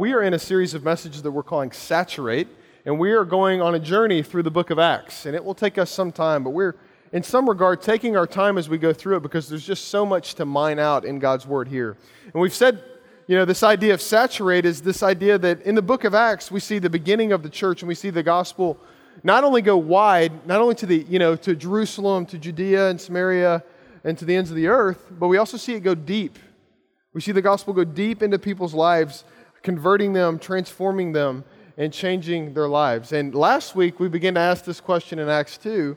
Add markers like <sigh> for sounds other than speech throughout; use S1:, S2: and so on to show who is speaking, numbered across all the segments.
S1: we are in a series of messages that we're calling Saturate, and we are going on a journey through the book of Acts. And it will take us some time, but we're, in some regard, taking our time as we go through it because there's just so much to mine out in God's word here. And we've said, you know, this idea of saturate is this idea that in the book of Acts, we see the beginning of the church and we see the gospel not only go wide, not only to the, you know, to Jerusalem, to Judea and Samaria, and to the ends of the earth, but we also see it go deep. We see the gospel go deep into people's lives, converting them, transforming them, and changing their lives. And last week we began to ask this question in Acts 2.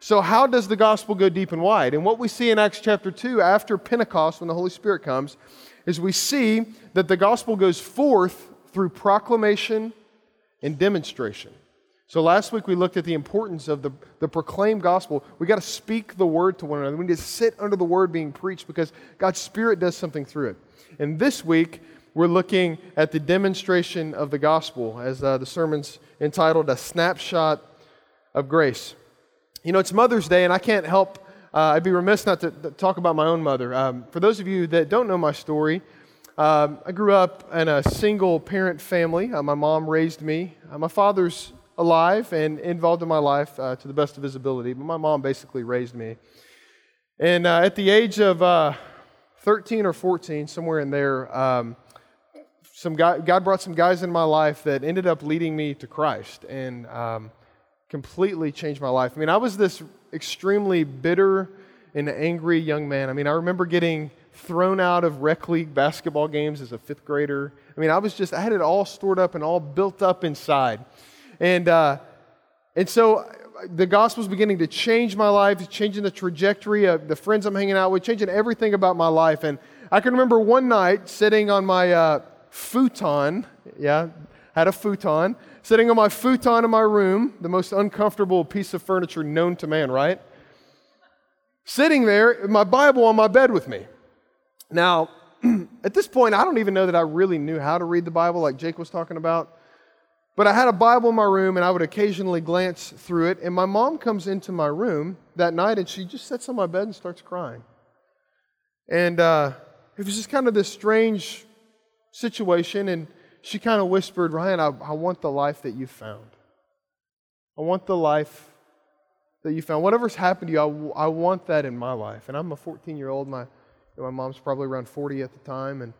S1: So, how does the gospel go deep and wide? And what we see in Acts chapter 2 after Pentecost, when the Holy Spirit comes, is we see that the gospel goes forth through proclamation and demonstration. So last week we looked at the importance of the, the proclaimed gospel. We got to speak the word to one another. We need to sit under the word being preached because God's Spirit does something through it. And this week we're looking at the demonstration of the gospel, as uh, the sermon's entitled A Snapshot of Grace. You know, it's Mother's Day, and I can't help, uh, I'd be remiss not to, to, talk about my own mother. Um, for those of you that don't know my story, um, I grew up in a single parent family. Uh, my mom raised me. Uh, my father's alive and involved in my life uh, to the best of his ability, but my mom basically raised me. And uh, at the age of uh, 13 or 14, somewhere in there, um, some guy, God brought some guys in my life that ended up leading me to Christ and um, completely changed my life. I mean, I was this extremely bitter and angry young man. I mean, I remember getting thrown out of rec league basketball games as a fifth grader. I mean, I was just, I had it all stored up and all built up inside. And, uh, and so the gospel's beginning to change my life, changing the trajectory of the friends I'm hanging out with, changing everything about my life. And I can remember one night sitting on my uh, futon, yeah, had a futon, sitting on my futon in my room, the most uncomfortable piece of furniture known to man, right? Sitting there, my Bible on my bed with me. Now, <clears throat> at this point, I don't even know that I really knew how to read the Bible, like Jake was talking about. But I had a Bible in my room and I would occasionally glance through it. And my mom comes into my room that night and she just sits on my bed and starts crying. And uh, it was just kind of this strange situation. And she kind of whispered, Ryan, I, I want the life that you found. I want the life that you found. Whatever's happened to you, I, I want that in my life. And I'm a 14 year old. My, my mom's probably around 40 at the time. And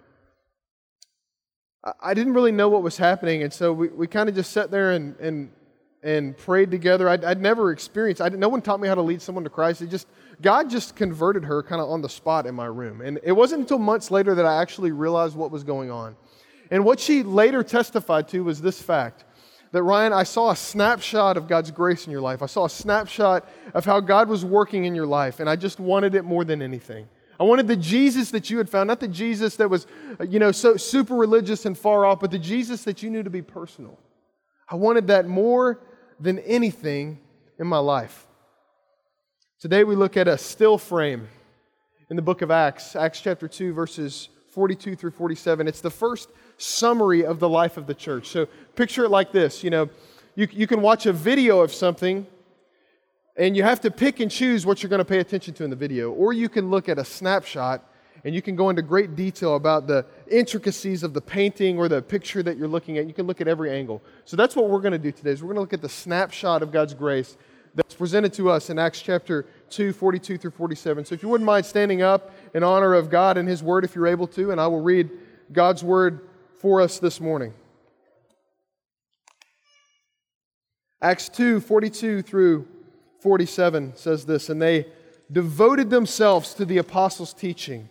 S1: I didn't really know what was happening, and so we, we kind of just sat there and, and, and prayed together. I'd, I'd never experienced, I, no one taught me how to lead someone to Christ. It just, God just converted her kind of on the spot in my room. And it wasn't until months later that I actually realized what was going on. And what she later testified to was this fact that Ryan, I saw a snapshot of God's grace in your life. I saw a snapshot of how God was working in your life, and I just wanted it more than anything. I wanted the Jesus that you had found, not the Jesus that was, you know, so super religious and far off, but the Jesus that you knew to be personal. I wanted that more than anything in my life. Today we look at a still frame in the book of Acts, Acts chapter 2, verses 42 through 47. It's the first summary of the life of the church. So picture it like this you know, you, you can watch a video of something and you have to pick and choose what you're going to pay attention to in the video. Or you can look at a snapshot and you can go into great detail about the intricacies of the painting or the picture that you're looking at. You can look at every angle. So that's what we're going to do today. Is we're going to look at the snapshot of God's grace that's presented to us in Acts chapter 2, 42 through 47. So if you wouldn't mind standing up in honor of God and His Word if you're able to, and I will read God's Word for us this morning. Acts 2, 42 through 47 says this And they devoted themselves to the apostles' teaching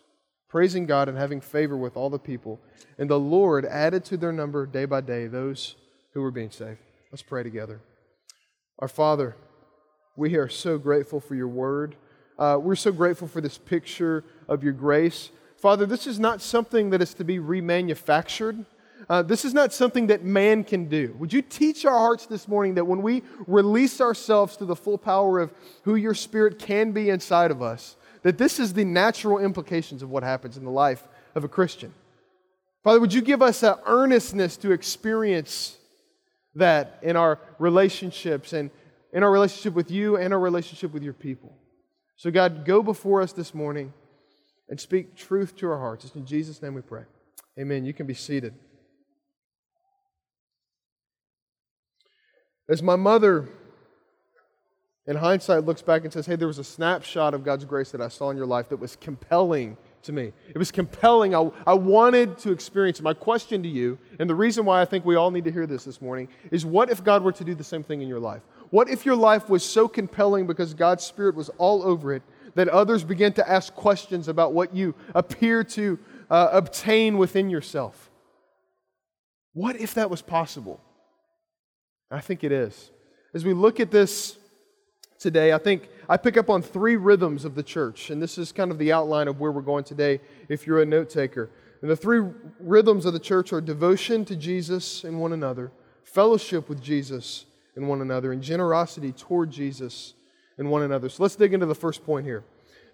S1: praising God and having favor with all the people. And the Lord added to their number day by day those who were being saved. Let's pray together. Our Father, we are so grateful for your word. Uh, we're so grateful for this picture of your grace. Father, this is not something that is to be remanufactured. Uh, this is not something that man can do. Would you teach our hearts this morning that when we release ourselves to the full power of who your spirit can be inside of us, that this is the natural implications of what happens in the life of a Christian? Father, would you give us an earnestness to experience that in our relationships and in our relationship with you and our relationship with your people? So, God, go before us this morning and speak truth to our hearts. It's in Jesus' name we pray. Amen. You can be seated. As my mother, in hindsight, looks back and says, Hey, there was a snapshot of God's grace that I saw in your life that was compelling to me. It was compelling. I, I wanted to experience it. My question to you, and the reason why I think we all need to hear this this morning, is what if God were to do the same thing in your life? What if your life was so compelling because God's Spirit was all over it that others began to ask questions about what you appear to uh, obtain within yourself? What if that was possible? I think it is. As we look at this today, I think I pick up on three rhythms of the church, and this is kind of the outline of where we're going today if you're a note taker. And the three rhythms of the church are devotion to Jesus and one another, fellowship with Jesus and one another, and generosity toward Jesus and one another. So let's dig into the first point here.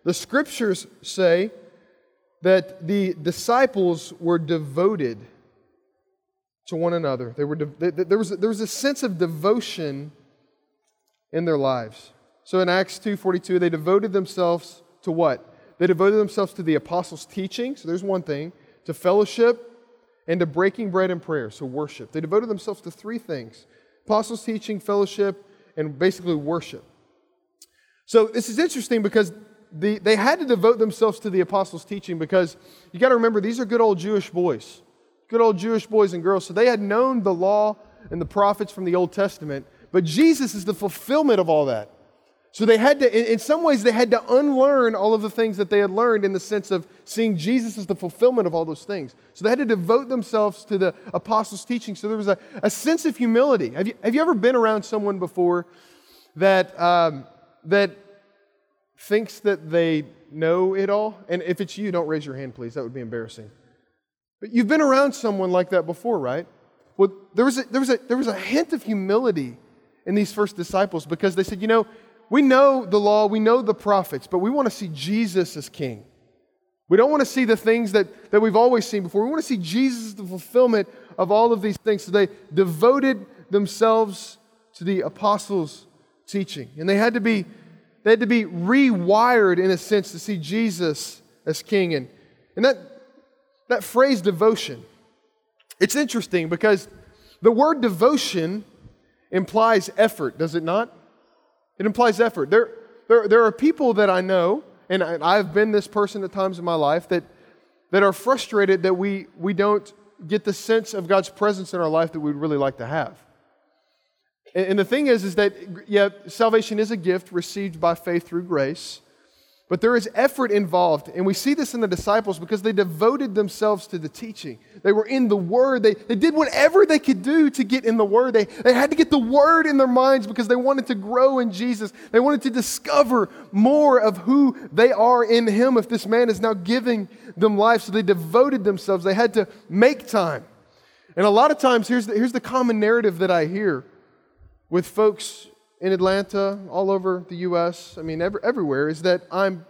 S1: The scriptures say that the disciples were devoted to one another. They were de- there, was, there was a sense of devotion in their lives. So in Acts 2.42, they devoted themselves to what? They devoted themselves to the apostles' teaching, so there's one thing, to fellowship, and to breaking bread and prayer, so worship. They devoted themselves to three things apostles' teaching, fellowship, and basically worship. So this is interesting because the, they had to devote themselves to the apostles' teaching because you got to remember, these are good old Jewish boys good old Jewish boys and girls. So they had known the law and the prophets from the Old Testament, but Jesus is the fulfillment of all that. So they had to, in some ways, they had to unlearn all of the things that they had learned in the sense of seeing Jesus as the fulfillment of all those things. So they had to devote themselves to the apostles' teaching. So there was a, a sense of humility. Have you, have you ever been around someone before that, um, that thinks that they know it all? And if it's you, don't raise your hand, please. That would be embarrassing. But you've been around someone like that before, right? Well, there was, a, there, was a, there was a hint of humility in these first disciples because they said, you know, we know the law, we know the prophets, but we want to see Jesus as king. We don't want to see the things that, that we've always seen before. We want to see Jesus the fulfillment of all of these things. So they devoted themselves to the apostles' teaching. And they had to be, they had to be rewired in a sense to see Jesus as king. And, and that, that phrase devotion, it's interesting because the word devotion implies effort, does it not? It implies effort. There, there, there are people that I know, and I've been this person at times in my life, that, that are frustrated that we, we don't get the sense of God's presence in our life that we'd really like to have. And, and the thing is, is that, yeah, salvation is a gift received by faith through grace. But there is effort involved. And we see this in the disciples because they devoted themselves to the teaching. They were in the Word. They, they did whatever they could do to get in the Word. They, they had to get the Word in their minds because they wanted to grow in Jesus. They wanted to discover more of who they are in Him if this man is now giving them life. So they devoted themselves. They had to make time. And a lot of times, here's the, here's the common narrative that I hear with folks in Atlanta, all over the U.S., I mean, every, everywhere, is that I'm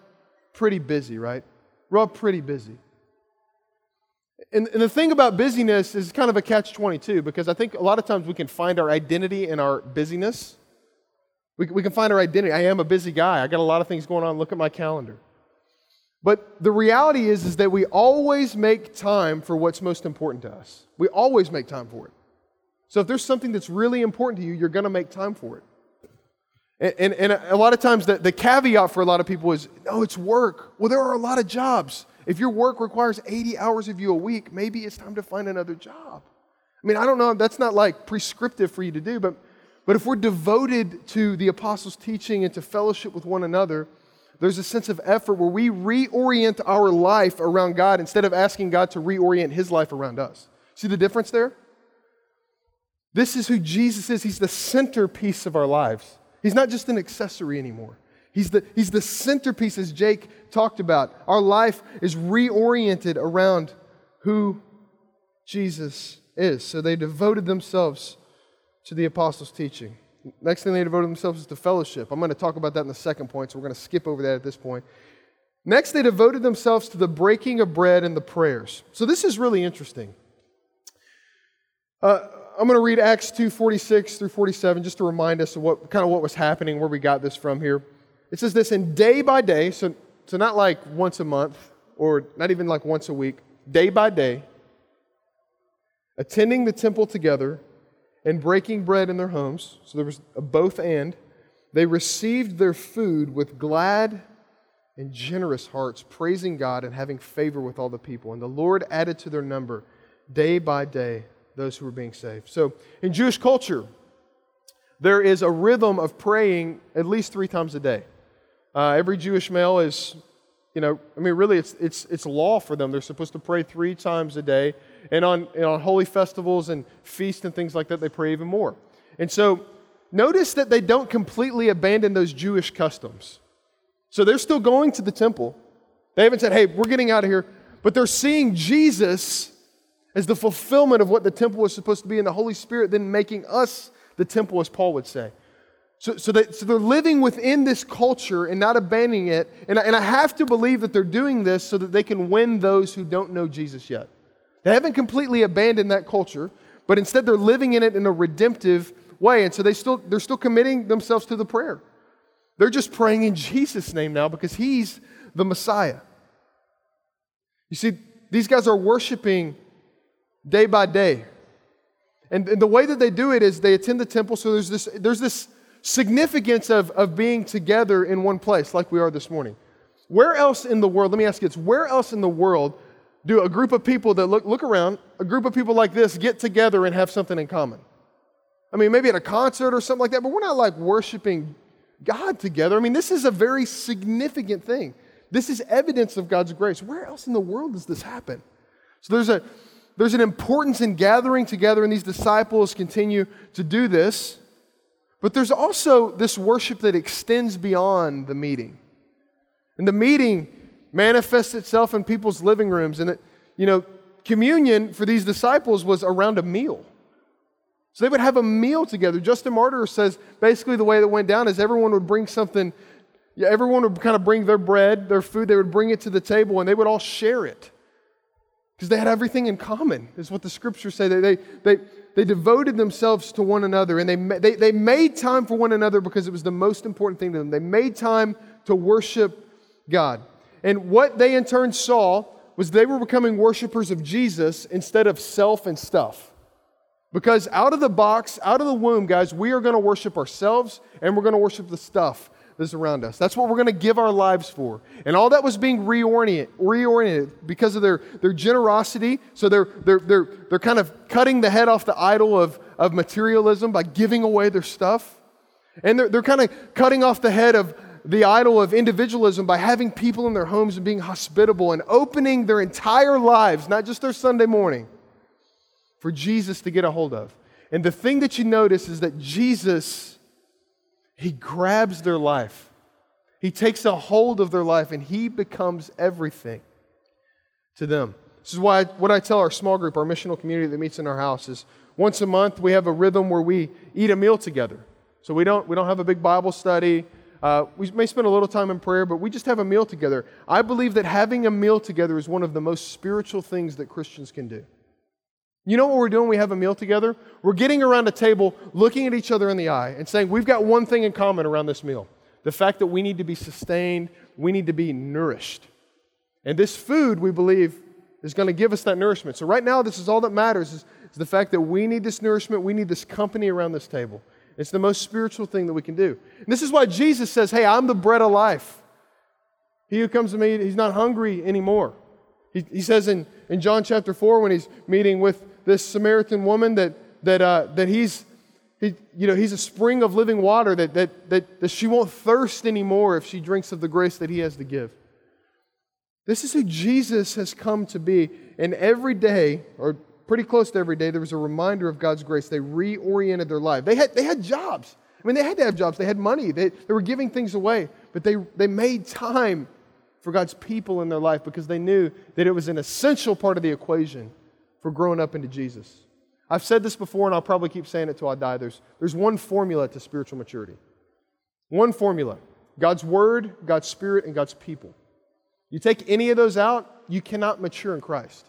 S1: pretty busy, right? We're all pretty busy. And, and the thing about busyness is kind of a catch 22 because I think a lot of times we can find our identity in our busyness. We, we can find our identity. I am a busy guy. I got a lot of things going on. Look at my calendar. But the reality is, is that we always make time for what's most important to us. We always make time for it. So if there's something that's really important to you, you're going to make time for it. And, and, and, a lot of times, the, the caveat for a lot of people is no, it's work. Well, there are a lot of jobs. If your work requires 80 hours of you a week, maybe it's time to find another job. I mean, I don't know, that's not like prescriptive for you to do, but, but if we're devoted to the apostles' teaching and to fellowship with one another, there's a sense of effort where we reorient our life around God instead of asking God to reorient his life around us. See the difference there? This is who Jesus is. He's the centerpiece of our lives. He's not just an accessory anymore. He's the, he's the centerpiece, as Jake talked about. Our life is reoriented around who Jesus is. So they devoted themselves to the apostles' teaching. Next thing they devoted themselves is to fellowship. I'm going to talk about that in the second point, so we're going to skip over that at this point. Next, they devoted themselves to the breaking of bread and the prayers. So this is really interesting. Uh, I'm going to read Acts 2 46 through 47 just to remind us of what kind of what was happening, where we got this from here. It says this, and day by day, so, so not like once a month or not even like once a week, day by day, attending the temple together and breaking bread in their homes. So there was a both and. They received their food with glad and generous hearts, praising God and having favor with all the people. And the Lord added to their number day by day those who were being saved. So in Jewish culture, there is a rhythm of praying at least three times a day. Uh, every Jewish male is, you know, I mean, really, it's, it's, it's law for them. They're supposed to pray three times a day. And on, and on holy festivals and feasts and things like that, they pray even more. And so notice that they don't completely abandon those Jewish customs. So they're still going to the temple. They haven't said, hey, we're getting out of here. But they're seeing Jesus as the fulfillment of what the temple was supposed to be, and the Holy Spirit then making us the temple, as Paul would say. So, so, they, so they're living within this culture and not abandoning it. And I, and I have to believe that they're doing this so that they can win those who don't know Jesus yet. They haven't completely abandoned that culture, but instead they're living in it in a redemptive way. And so they still, they're still committing themselves to the prayer. They're just praying in Jesus' name now because He's the Messiah. You see, these guys are worshiping day by day. And, and the way that they do it is they attend the temple, so there's this, there's this significance of, of being together in one place, like we are this morning. Where else in the world, let me ask you this, where else in the world do a group of people that look, look around, a group of people like this get together and have something in common? I mean, maybe at a concert or something like that, but we're not like worshiping God together. I mean, this is a very significant thing. This is evidence of God's grace. Where else in the world does this happen? So there's a there's an importance in gathering together, and these disciples continue to do this. But there's also this worship that extends beyond the meeting. And the meeting manifests itself in people's living rooms. And, it, you know, communion for these disciples was around a meal. So they would have a meal together. Justin Martyr says basically the way that went down is everyone would bring something, yeah, everyone would kind of bring their bread, their food, they would bring it to the table and they would all share it. Because they had everything in common, is what the scriptures say. They, they, they, they devoted themselves to one another and they, they, they made time for one another because it was the most important thing to them. They made time to worship God. And what they in turn saw was they were becoming worshipers of Jesus instead of self and stuff. Because out of the box, out of the womb, guys, we are going to worship ourselves and we're going to worship the stuff that's around us. That's what we're going to give our lives for. And all that was being reoriented, reoriented because of their, their generosity. So they're, they're, they're, they're kind of cutting the head off the idol of, of materialism by giving away their stuff. And they're, they're kind of cutting off the head of the idol of individualism by having people in their homes and being hospitable and opening their entire lives, not just their Sunday morning for Jesus to get a hold of. And the thing that you notice is that Jesus, he grabs their life. He takes a hold of their life and he becomes everything to them. This is why what I tell our small group, our missional community that meets in our house is once a month we have a rhythm where we eat a meal together. So we don't we don't have a big Bible study. Uh, we may spend a little time in prayer, but we just have a meal together. I believe that having a meal together is one of the most spiritual things that Christians can do. You know what we're doing? We have a meal together. We're getting around a table, looking at each other in the eye, and saying, We've got one thing in common around this meal the fact that we need to be sustained, we need to be nourished. And this food, we believe, is going to give us that nourishment. So, right now, this is all that matters is, is the fact that we need this nourishment, we need this company around this table. It's the most spiritual thing that we can do. And this is why Jesus says, Hey, I'm the bread of life. He who comes to me, he's not hungry anymore. He, he says in, in John chapter 4, when he's meeting with this Samaritan woman that, that, uh, that he's, he, you know, he's a spring of living water, that, that, that, that she won't thirst anymore if she drinks of the grace that he has to give. This is who Jesus has come to be. And every day, or pretty close to every day, there was a reminder of God's grace. They reoriented their life. They had, they had jobs. I mean, they had to have jobs. They had money. They, they were giving things away. But they, they made time for God's people in their life because they knew that it was an essential part of the equation for growing up into Jesus. I've said this before and I'll probably keep saying it till I die. There's, there's one formula to spiritual maturity. One formula God's Word, God's Spirit, and God's people. You take any of those out, you cannot mature in Christ.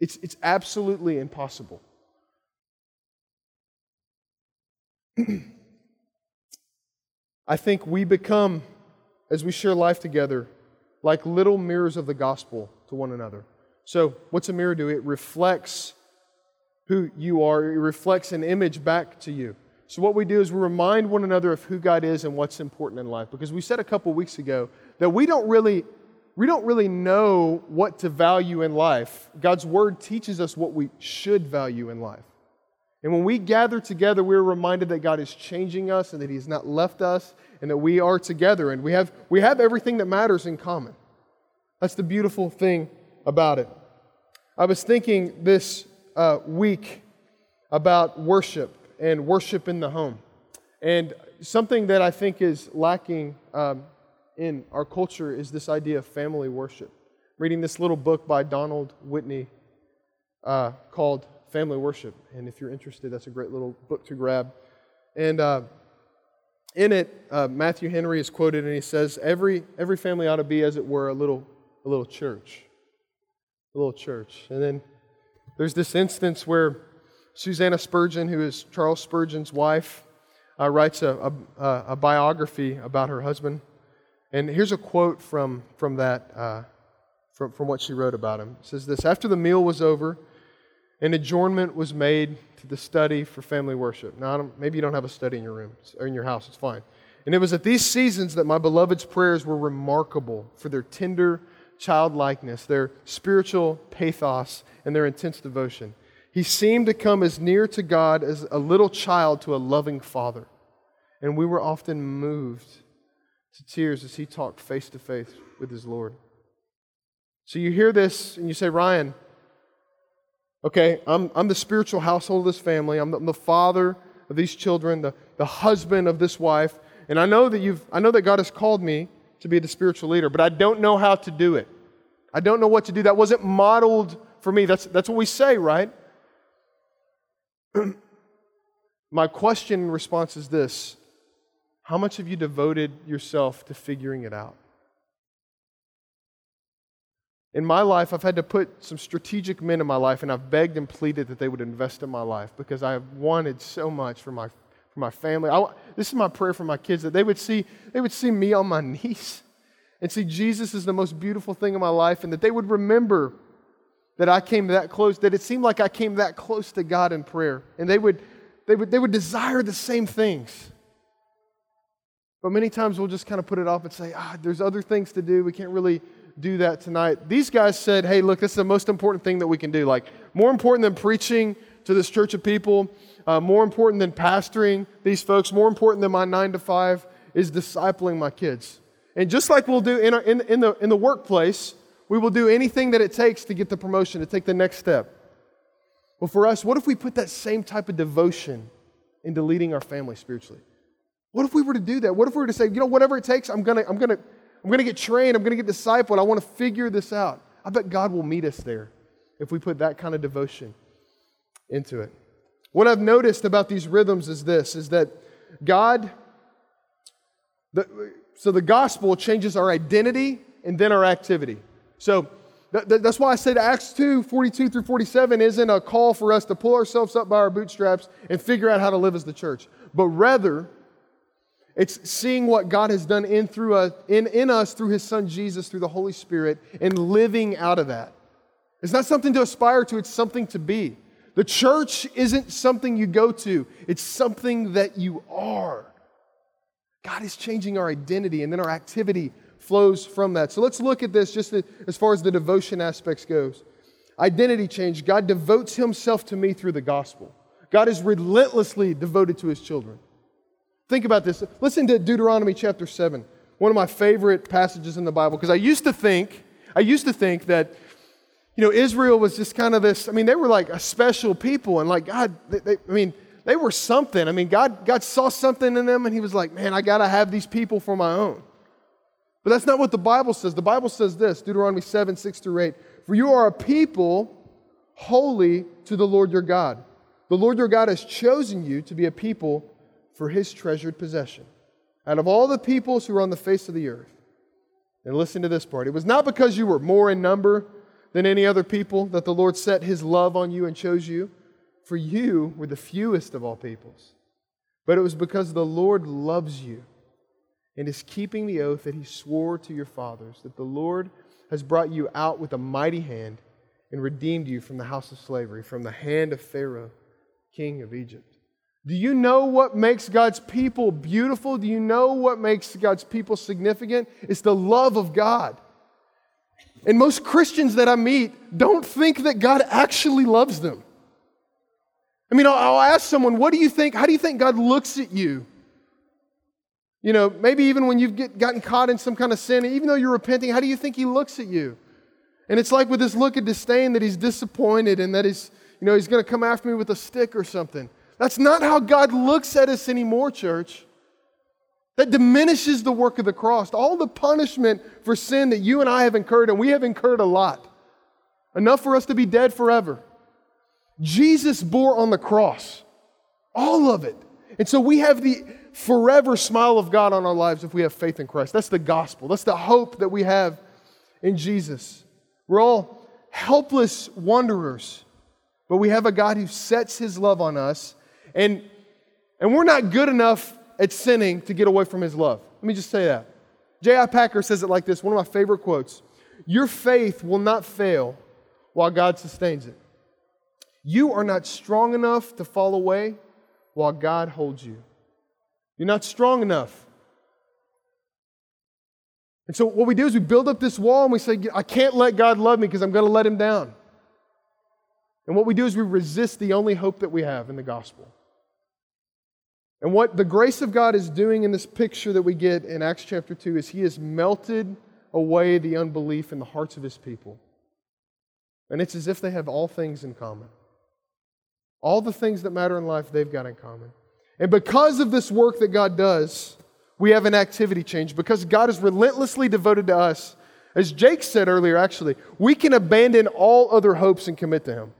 S1: It's, it's absolutely impossible. <clears throat> I think we become, as we share life together, like little mirrors of the gospel to one another. So, what's a mirror do? It reflects who you are, it reflects an image back to you. So, what we do is we remind one another of who God is and what's important in life. Because we said a couple weeks ago that we don't really. We don't really know what to value in life. God's word teaches us what we should value in life. And when we gather together, we're reminded that God is changing us and that He has not left us and that we are together and we have, we have everything that matters in common. That's the beautiful thing about it. I was thinking this uh, week about worship and worship in the home. And something that I think is lacking um, in our culture is this idea of family worship. Reading this little book by Donald Whitney uh, called family worship. And if you're interested, that's a great little book to grab. And uh, in it, uh, Matthew Henry is quoted, and he says, every, every family ought to be, as it were, a little, a little church. Little church. And then there's this instance where Susanna Spurgeon, who is Charles Spurgeon's wife, uh, writes a, a, a, biography about her husband. And here's a quote from, from that, uh, from, from what she wrote about him. It says this After the meal was over, an adjournment was made to the study for family worship. Now, maybe you don't have a study in your room or in your house, it's fine. And it was at these seasons that my beloved's prayers were remarkable for their tender childlikeness, their spiritual pathos, and their intense devotion. He seemed to come as near to God as a little child to a loving father. And we were often moved to tears as he talked face to face with his Lord. So you hear this and you say, Ryan, Okay, I'm, I'm the spiritual household of this family. I'm the, I'm the father of these children, the, the husband of this wife. And I know that you've I know that God has called me to be the spiritual leader, but I don't know how to do it. I don't know what to do. That wasn't modeled for me. That's, that's what we say, right? <clears throat> My question in response is this How much have you devoted yourself to figuring it out? In my life, I've had to put some strategic men in my life, and I've begged and pleaded that they would invest in my life because I have wanted so much for my, for my family. I, this is my prayer for my kids that they would, see, they would see me on my <laughs> knees and see Jesus is the most beautiful thing in my life, and that they would remember that I came that close, that it seemed like I came that close to God in prayer. And they would, they would, they would desire the same things. But many times we'll just kind of put it off and say, ah, there's other things to do. We can't really do that tonight. These guys said, hey, look, this is the most important thing that we can do. Like, more important than preaching to this church of people, uh, more important than pastoring these folks, more important than my nine to five is discipling my kids. And just like we'll do in, our, in, in, the, in the workplace, we will do anything that it takes to get the promotion, to take the next step. Well, for us, what if we put that same type of devotion into leading our family spiritually? What if we were to do that? What if we were to say, you know, whatever it takes, I'm gonna, I'm gonna, I'm to get trained. I'm to get discipled. I want to figure this out. I bet God will meet us there if we put that kind of devotion into it. What I've noticed about these rhythms is this is that God the, so the gospel changes our identity and then our activity. So that's why I said Acts 2 42 through 47 isn't a call for us to pull ourselves up by our bootstraps and figure out how to live as the church, but rather it's seeing what God has done in, through us, in, in us through His Son Jesus, through the Holy Spirit, and living out of that. It's not something to aspire to, it's something to be. The church isn't something you go to, it's something that you are. God is changing our identity, and then our activity flows from that. So let's look at this just as far as the devotion aspects goes. Identity change. God devotes himself to me through the gospel. God is relentlessly devoted to his children. Think about this. Listen to Deuteronomy chapter 7, one of my favorite passages in the Bible, because I used to think, I used to think that, you know, Israel was just kind of this, I mean, they were like a special people, and like God, they, they, I mean, they were something. I mean, God, God saw something in them, and He was like, man, I got to have these people for my own. But that's not what the Bible says. The Bible says this Deuteronomy 7, 6 through 8. For you are a people holy to the Lord your God. The Lord your God has chosen you to be a people for his treasured possession out of all the peoples who are on the face of the earth. And listen to this part. It was not because you were more in number than any other people that the Lord set his love on you and chose you, for you were the fewest of all peoples. But it was because the Lord loves you and is keeping the oath that he swore to your fathers, that the Lord has brought you out with a mighty hand and redeemed you from the house of slavery, from the hand of Pharaoh, king of Egypt. Do you know what makes God's people beautiful? Do you know what makes God's people significant? It's the love of God. And most Christians that I meet don't think that God actually loves them. I mean, I'll, ask someone, what do you think? How do you think God looks at you? You know, maybe even when you've get, gotten caught in some kind of sin, even though you're repenting, how do you think He looks at you? And it's like with this look of disdain that He's disappointed and that He's, you know, He's going to come after me with a stick or something. That's not how God looks at us anymore, church. That diminishes the work of the cross. All the punishment for sin that you and I have incurred, and we have incurred a lot, enough for us to be dead forever. Jesus bore on the cross, all of it. And so we have the forever smile of God on our lives if we have faith in Christ. That's the gospel, that's the hope that we have in Jesus. We're all helpless wanderers, but we have a God who sets his love on us and, and we're not good enough at sinning to get away from his love. Let me just say that. J.I. Packer says it like this one of my favorite quotes Your faith will not fail while God sustains it. You are not strong enough to fall away while God holds you. You're not strong enough. And so, what we do is we build up this wall and we say, I can't let God love me because I'm going to let him down. And what we do is we resist the only hope that we have in the gospel. And what the grace of God is doing in this picture that we get in Acts chapter 2 is He has melted away the unbelief in the hearts of His people. And it's as if they have all things in common. All the things that matter in life, they've got in common. And because of this work that God does, we have an activity change. Because God is relentlessly devoted to us, as Jake said earlier, actually, we can abandon all other hopes and commit to Him.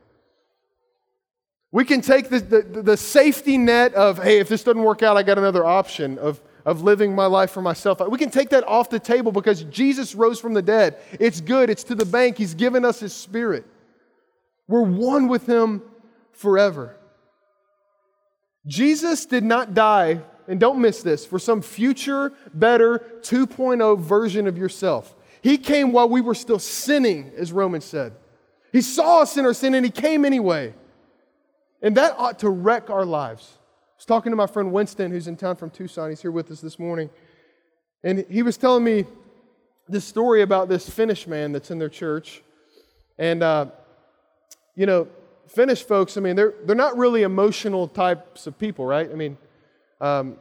S1: We can take the, the, the, safety net of, hey, if this doesn't work out, I got another option of, of living my life for myself. We can take that off the table because Jesus rose from the dead. It's good, it's to the bank. He's given us His Spirit. We're one with Him forever. Jesus did not die, and don't miss this, for some future, better 2.0 version of yourself. He came while we were still sinning, as Romans said. He saw us in our sin and He came anyway. And that ought to wreck our lives. I was talking to my friend Winston, who's in town from Tucson. He's here with us this morning. And he was telling me this story about this Finnish man that's in their church. And, uh, you know, Finnish folks, I mean, they're, they're not really emotional types of people, right? I mean, um,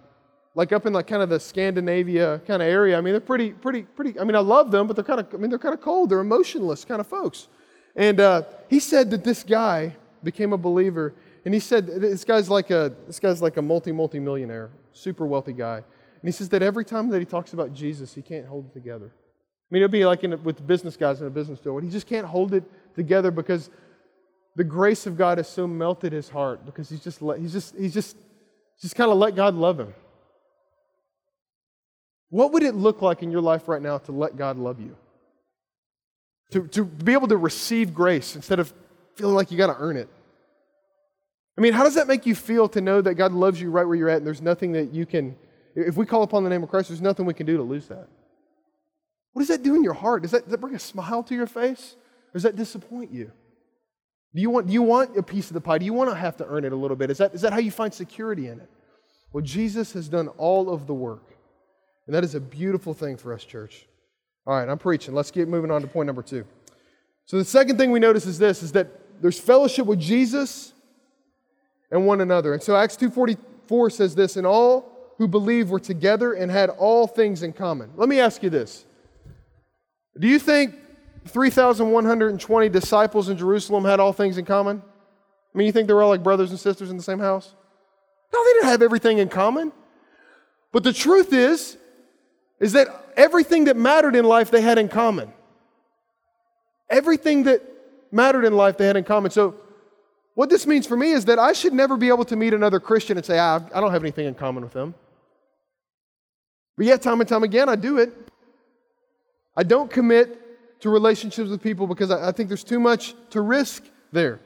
S1: like up in like kind of the Scandinavia kind of area, I mean, they're pretty, pretty, pretty, I mean, I love them, but they're kind of, I mean, they're kind of cold. They're emotionless kind of folks. And uh, he said that this guy became a believer and he said, this guy's like a, this guy's like a multi, multi millionaire, super wealthy guy. And he says that every time that he talks about Jesus, he can't hold it together. I mean, it'll be like a, with business guys in a business deal. He just can't hold it together because the grace of God has so melted his heart because he's just, let, he's just, he's just, just kind of let God love him. What would it look like in your life right now to let God love you? To, to be able to receive grace instead of feeling like you got to earn it. I mean, how does that make you feel to know that God loves you right where you're at and there's nothing that you can, if we call upon the name of Christ, there's nothing we can do to lose that? What does that do in your heart? Does that, does that bring a smile to your face? Or does that disappoint you? Do you, want, do you want a piece of the pie? Do you want to have to earn it a little bit? Is that, is that how you find security in it? Well, Jesus has done all of the work. And that is a beautiful thing for us, church. All right, I'm preaching. Let's get moving on to point number two. So the second thing we notice is this is that there's fellowship with Jesus and one another. And so Acts 2:44 says this, and all who believed were together and had all things in common. Let me ask you this. Do you think 3,120 disciples in Jerusalem had all things in common? I mean, you think they were all like brothers and sisters in the same house? No, they didn't have everything in common. But the truth is, is that everything that mattered in life they had in common. Everything that mattered in life they had in common. So What this means for me is that I should never be able to meet another Christian and say, ah, I don't have anything in common with them. But yet, time and time again, I do it. I don't commit to relationships with people because I, think there's too much to risk there.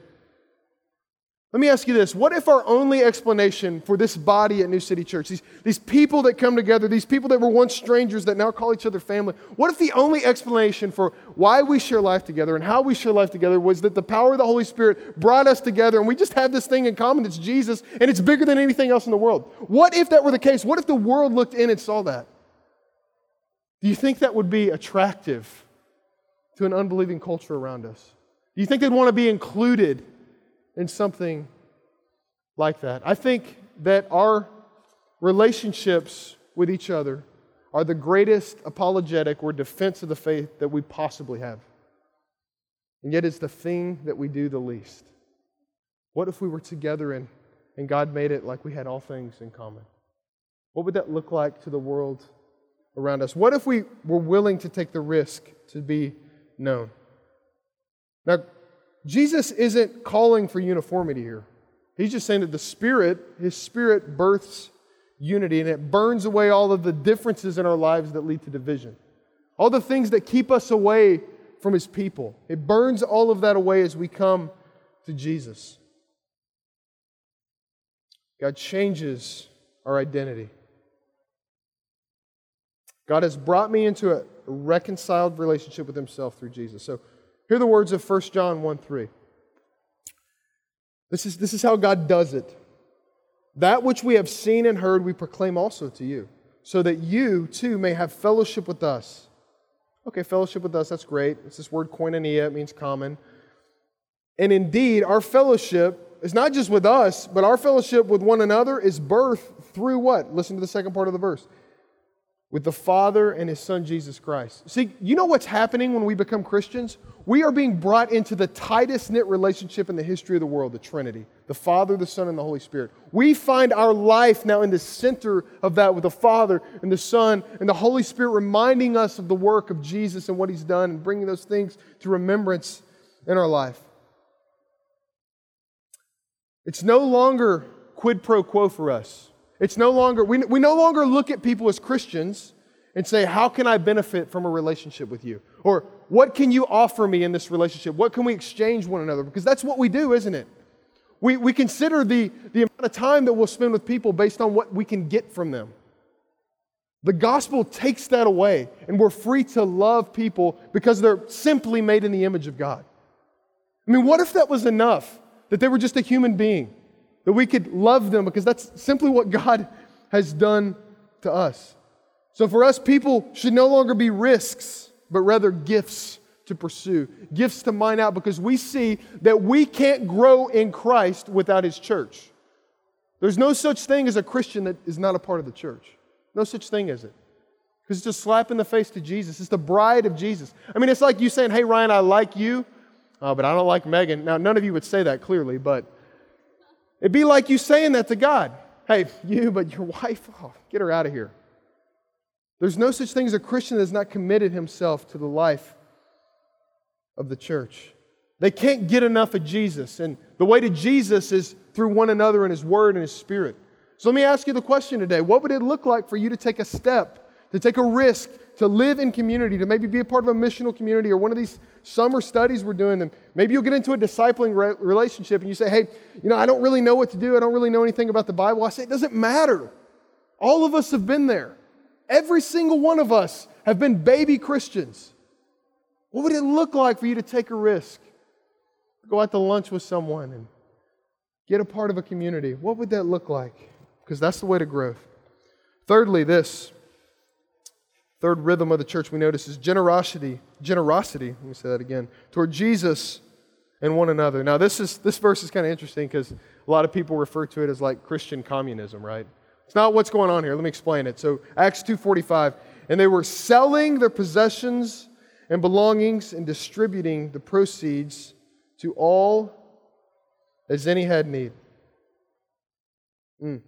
S1: Let me ask you this What if our only explanation for this body at New City Church, these, these people that come together, these people that were once strangers that now call each other family, what if the only explanation for why we share life together and how we share life together was that the power of the Holy Spirit brought us together and we just have this thing in common that's Jesus and it's bigger than anything else in the world? What if that were the case? What if the world looked in and saw that? Do you think that would be attractive to an unbelieving culture around us? Do you think they'd want to be included? in something like that. I think that our relationships with each other are the greatest apologetic or defense of the faith that we possibly have. And yet, it's the thing that we do the least. What if we were together and, and God made it like we had all things in common? What would that look like to the world around us? What if we were willing to take the risk to be known? Now, Jesus isn't calling for uniformity here. He's just saying that the Spirit, His Spirit births unity and it burns away all of the differences in our lives that lead to division. All the things that keep us away from His people. It burns all of that away as we come to Jesus. God changes our identity. God has brought me into a reconciled relationship with Himself through Jesus. So, Hear the words of 1 John 1 3. This is, this is how God does it. That which we have seen and heard, we proclaim also to you, so that you too may have fellowship with us. Okay, fellowship with us, that's great. It's this word koinonia, it means common. And indeed, our fellowship is not just with us, but our fellowship with one another is birthed through what? Listen to the second part of the verse with the Father and His Son, Jesus Christ. See, you know what's happening when we become Christians? We are being brought into the tightest knit relationship in the history of the world, the Trinity the Father, the Son, and the Holy Spirit. We find our life now in the center of that with the Father and the Son and the Holy Spirit reminding us of the work of Jesus and what He's done and bringing those things to remembrance in our life. It's no longer quid pro quo for us. It's no longer, we, we no longer look at people as Christians and say, How can I benefit from a relationship with you? Or what can you offer me in this relationship? What can we exchange one another? Because that's what we do, isn't it? We, we consider the, the amount of time that we'll spend with people based on what we can get from them. The gospel takes that away, and we're free to love people because they're simply made in the image of God. I mean, what if that was enough? That they were just a human being? That we could love them because that's simply what God has done to us. So for us, people should no longer be risks, but rather gifts to pursue, gifts to mine out because we see that we can't grow in Christ without His church. There's no such thing as a Christian that is not a part of the church. No such thing as it. Because it's a slap in the face to Jesus. It's the bride of Jesus. I mean, it's like you saying, hey, Ryan, I like you, uh, but I don't like Megan. Now, none of you would say that clearly, but It'd be like you saying that to God. Hey, <laughs> you, but your wife, <laughs> oh, get her out of here. There's no such thing as a Christian that has not committed himself to the life of the church. They can't get enough of Jesus. And the way to Jesus is through one another and His Word and His Spirit. So let me ask you the question today What would it look like for you to take a step, to take a risk, to live in community, to maybe be a part of a missional community or one of these summer studies we're doing them. Maybe you'll get into a discipling re- relationship and you say, hey, you know, I don't really know what to do. I don't really know anything about the Bible. I say, it doesn't matter. All of us have been there. Every single one of us have been baby Christians. What would it look like for you to take a risk? Go out to lunch with someone and get a part of a community. What would that look like? Because that's the way to growth. Thirdly, this Third rhythm of the church we notice is generosity. Generosity, let me say that again, toward Jesus and one another. Now, this, is, this verse is kind of interesting because a lot of people refer to it as like Christian communism, right? It's not what's going on here. Let me explain it. So, Acts 2.45, and they were selling their possessions and belongings and distributing the proceeds to all as any had need. Mm.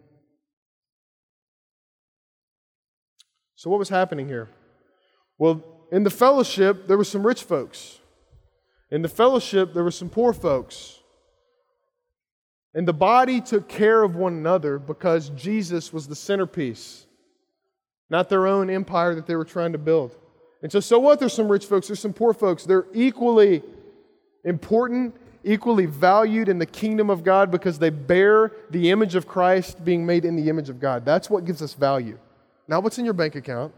S1: So, what was happening here? Well, in the fellowship, there were some rich folks. In the fellowship, there were some poor folks. And the body took care of one another because Jesus was the centerpiece, not their own empire that they were trying to build. And so, so what? There's some rich folks, there's some poor folks. They're equally important, equally valued in the kingdom of God because they bear the image of Christ being made in the image of God. That's what gives us value. Not what's in your bank account,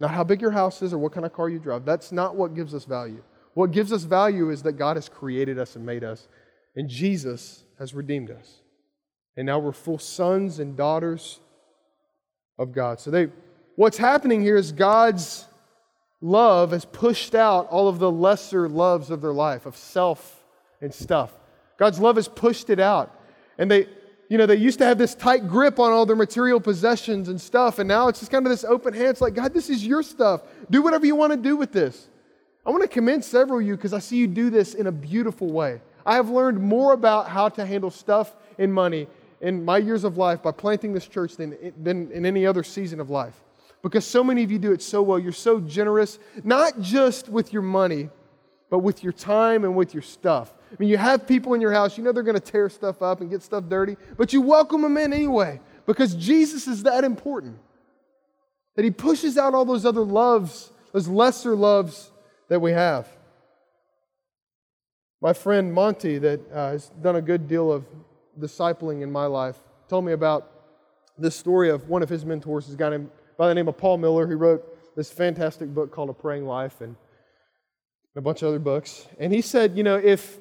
S1: not how big your house is or what kind of car you drive. That's not what gives us value. What gives us value is that God has created us and made us, and Jesus has redeemed us. And now we're full sons and daughters of God. So they what's happening here is God's love has pushed out all of the lesser loves of their life, of self and stuff. God's love has pushed it out. And they, you know, they used to have this tight grip on all their material possessions and stuff, and now it's just kind of this open hand. It's like, God, this is your stuff. Do whatever you want to do with this. I want to commend several of you because I see you do this in a beautiful way. I have learned more about how to handle stuff and money in my years of life by planting this church than, than in any other season of life because so many of you do it so well. You're so generous, not just with your money, but with your time and with your stuff. I mean, you have people in your house, you know they're going to tear stuff up and get stuff dirty, but you welcome them in anyway because Jesus is that important. That he pushes out all those other loves, those lesser loves that we have. My friend Monty, that uh, has done a good deal of discipling in my life, told me about this story of one of his mentors, this guy named by the name of Paul Miller, who wrote this fantastic book called A Praying Life and a bunch of other books. And he said, you know, if,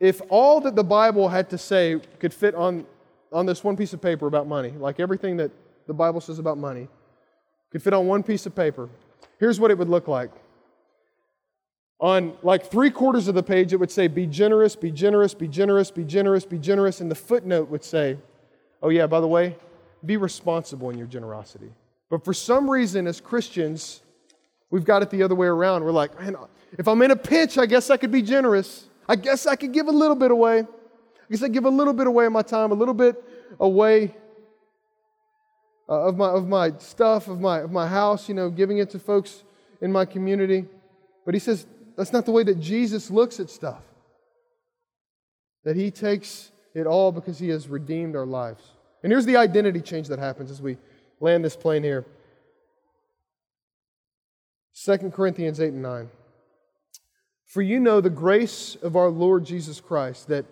S1: if all that the Bible had to say could fit on, on this one piece of paper about money, like everything that the Bible says about money, could fit on one piece of paper, here's what it would look like. On like three quarters of the page, it would say, Be generous, be generous, be generous, be generous, be generous. And the footnote would say, Oh, yeah, by the way, be responsible in your generosity. But for some reason, as Christians, we've got it the other way around. We're like, man, if I'm in a pinch, I guess I could be generous. I guess I could give a little bit away. I guess I give a little bit away of my time, a little bit away uh, of, my, of my stuff, of my, of my house, you know, giving it to folks in my community. But he says that's not the way that Jesus looks at stuff. That he takes it all because he has redeemed our lives. And here's the identity change that happens as we land this plane here. 2 Corinthians 8 and 9. For you know the grace of our Lord Jesus Christ, that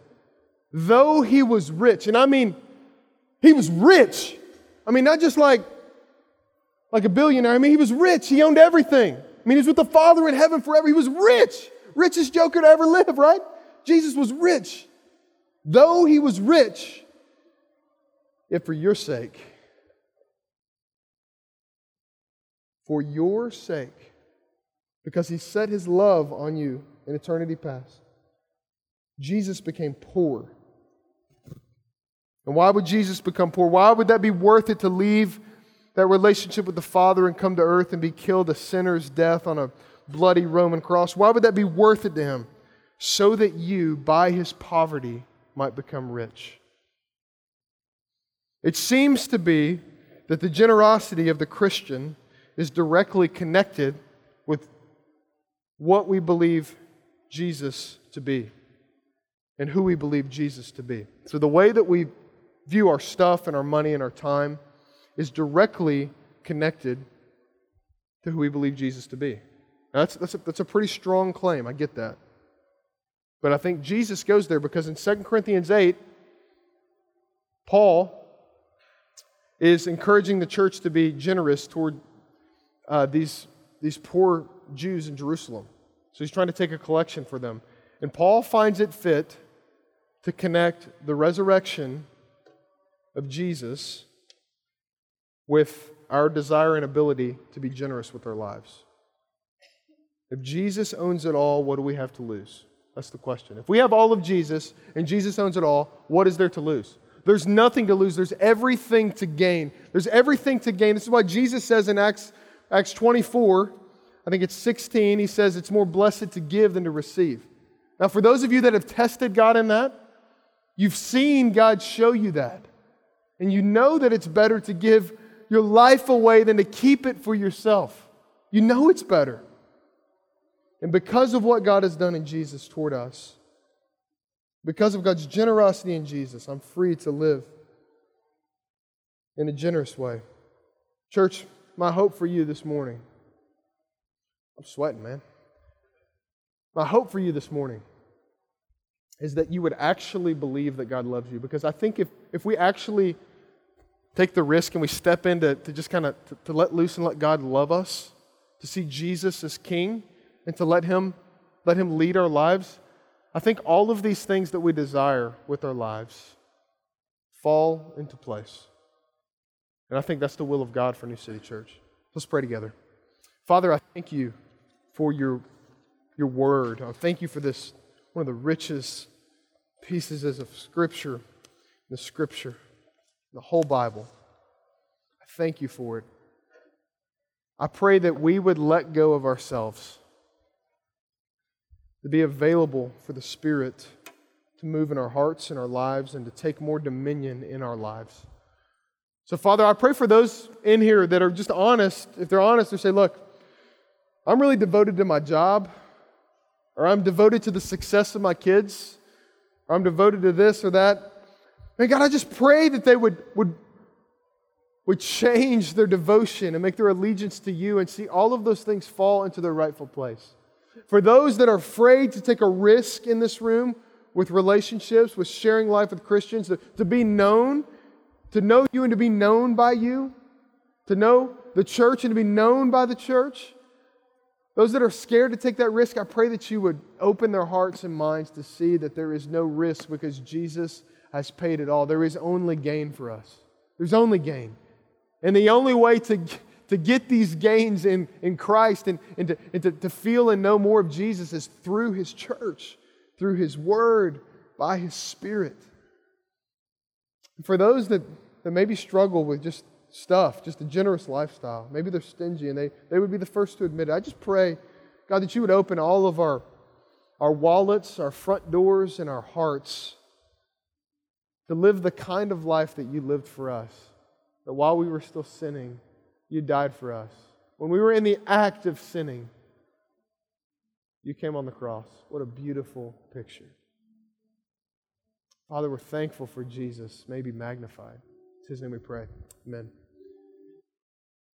S1: though he was rich, and I mean, he was rich. I mean, not just like, like a billionaire. I mean, he was rich. He owned everything. I mean, he's with the Father in heaven forever. He was rich. Richest joker to ever live, right? Jesus was rich. Though he was rich, yet for your sake, for your sake, because he set his love on you in eternity past. Jesus became poor. And why would Jesus become poor? Why would that be worth it to leave that relationship with the Father and come to earth and be killed a sinner's death on a bloody Roman cross? Why would that be worth it to him? So that you, by his poverty, might become rich. It seems to be that the generosity of the Christian is directly connected with what we believe Jesus to be and who we believe Jesus to be. So the way that we view our stuff and our money and our time is directly connected to who we believe Jesus to be. Now that's, that's, a, that's a pretty strong claim. I get that. But I think Jesus goes there because in 2 Corinthians 8, Paul is encouraging the church to be generous toward uh, these, these poor Jews in Jerusalem. So he's trying to take a collection for them. And Paul finds it fit to connect the resurrection of Jesus with our desire and ability to be generous with our lives. If Jesus owns it all, what do we have to lose? That's the question. If we have all of Jesus and Jesus owns it all, what is there to lose? There's nothing to lose. There's everything to gain. There's everything to gain. This is why Jesus says in Acts Acts 24, I think it's 16, he says it's more blessed to give than to receive. Now, for those of you that have tested God in that, you've seen God show you that. And you know that it's better to give your life away than to keep it for yourself. You know it's better. And because of what God has done in Jesus toward us, Because of God's generosity in Jesus, I'm free to live in a generous way. Church, my hope for you this morning, I'm sweating, man. My hope for you this morning is that you would actually believe that God loves you. Because I think if, if we actually take the risk and we step into to just kind of to, to let loose and let God love us, to see Jesus as King, and to let Him let Him lead our lives, I think all of these things that we desire with our lives fall into place. And I think that's the will of God for New City Church. Let's pray together. Father, I thank you for your, your word. I thank you for this, one of the richest pieces of Scripture, the Scripture, the whole Bible. I thank you for it. I pray that we would let go of ourselves, to be available for the Spirit to move in our hearts and our lives and to take more dominion in our lives. So, Father, I pray for those in here that are just honest. If they're honest, they say, Look, I'm really devoted to my job, or I'm devoted to the success of my kids, or I'm devoted to this or that. And God, I just pray that they would, would, would change their devotion and make their allegiance to you and see all of those things fall into their rightful place. For those that are afraid to take a risk in this room with relationships, with sharing life with Christians, to, to be known to know you and to be known by you, to know the church and to be known by the church. Those that are scared to take that risk, I pray that you would open their hearts and minds to see that there is no risk because Jesus has paid it all. There is only gain for us. There's only gain. And the only way to, to get these gains in, in Christ and, and, to, and to, to feel and know more of Jesus is through His church, through His Word, by His Spirit. For those that, that maybe struggle with just stuff, just a generous lifestyle, maybe they're stingy and they, they would be the first to admit it. I just pray, God, that you would open all of our, our wallets, our front doors, and our hearts to live the kind of life that you lived for us. That while we were still sinning, you died for us. When we were in the act of sinning, you came on the cross. What a beautiful picture. Father, we're thankful for Jesus. May be magnified. It's his name we pray. Amen.